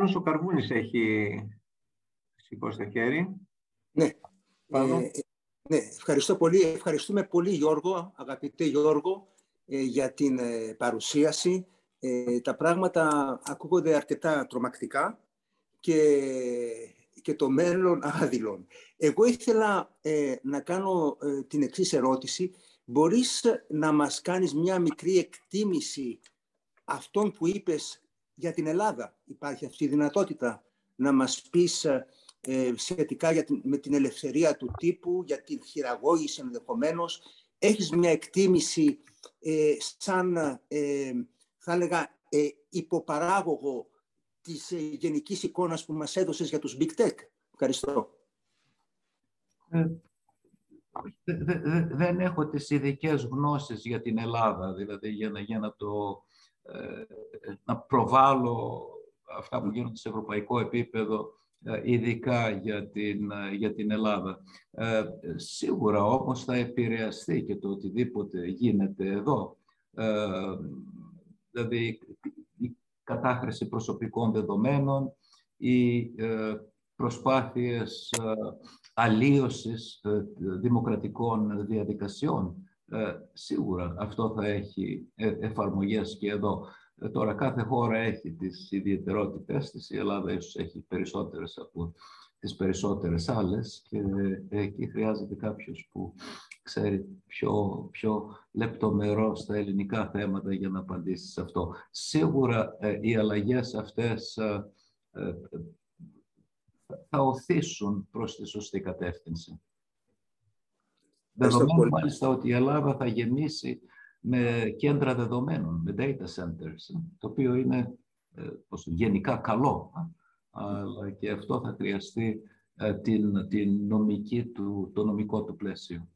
Πάνος ο Καρβούνης έχει σηκώσει το χέρι. Ναι. Ε, ναι, ευχαριστώ πολύ. Ευχαριστούμε πολύ Γιώργο, αγαπητέ Γιώργο, ε, για την ε, παρουσίαση. τα πράγματα ακούγονται αρκετά τρομακτικά και, και το μέλλον άδειλον. Εγώ ήθελα να κάνω την εξής ερώτηση. Μπορείς να μας κάνεις μια μικρή εκτίμηση αυτών που είπες για την Ελλάδα. Υπάρχει αυτή η δυνατότητα να μας πεις ε, σχετικά για την, με την ελευθερία του τύπου, για την χειραγώγηση ενδεχομένως. Έχεις μια εκτίμηση ε, σαν, ε, θα έλεγα, ε, υποπαράγωγο της ε, γενικής εικόνας που μας έδωσες για τους Big Tech. Ευχαριστώ. Δεν έχω τις ειδικές γνώσεις για την Ελλάδα, δηλαδή για να, για να το να προβάλλω αυτά που γίνονται σε ευρωπαϊκό επίπεδο ε, ειδικά για την, ε, για την Ελλάδα. Ε, σίγουρα όμως θα επηρεαστεί και το οτιδήποτε γίνεται εδώ. Ε, δηλαδή η κατάχρηση προσωπικών δεδομένων, οι ε, προσπάθειες αλλίωσης δημοκρατικών διαδικασιών. Σίγουρα αυτό θα έχει εφαρμογές και εδώ. Ε, τώρα κάθε χώρα έχει τις ιδιαιτερότητες της. Η Ελλάδα ίσως έχει περισσότερες από τις περισσότερες άλλες και εκεί χρειάζεται κάποιος που ξέρει πιο, πιο λεπτομερό στα ελληνικά θέματα για να απαντήσει σε αυτό. Σίγουρα ε, οι αλλαγές αυτές ε, θα οθήσουν προς τη σωστή κατεύθυνση. Δεδομένου μάλιστα ότι η Ελλάδα θα γεμίσει με κέντρα δεδομένων, με data centers, το οποίο είναι ε, γενικά καλό, αλλά και αυτό θα χρειαστεί ε, την, την νομική του, το νομικό του πλαίσιο.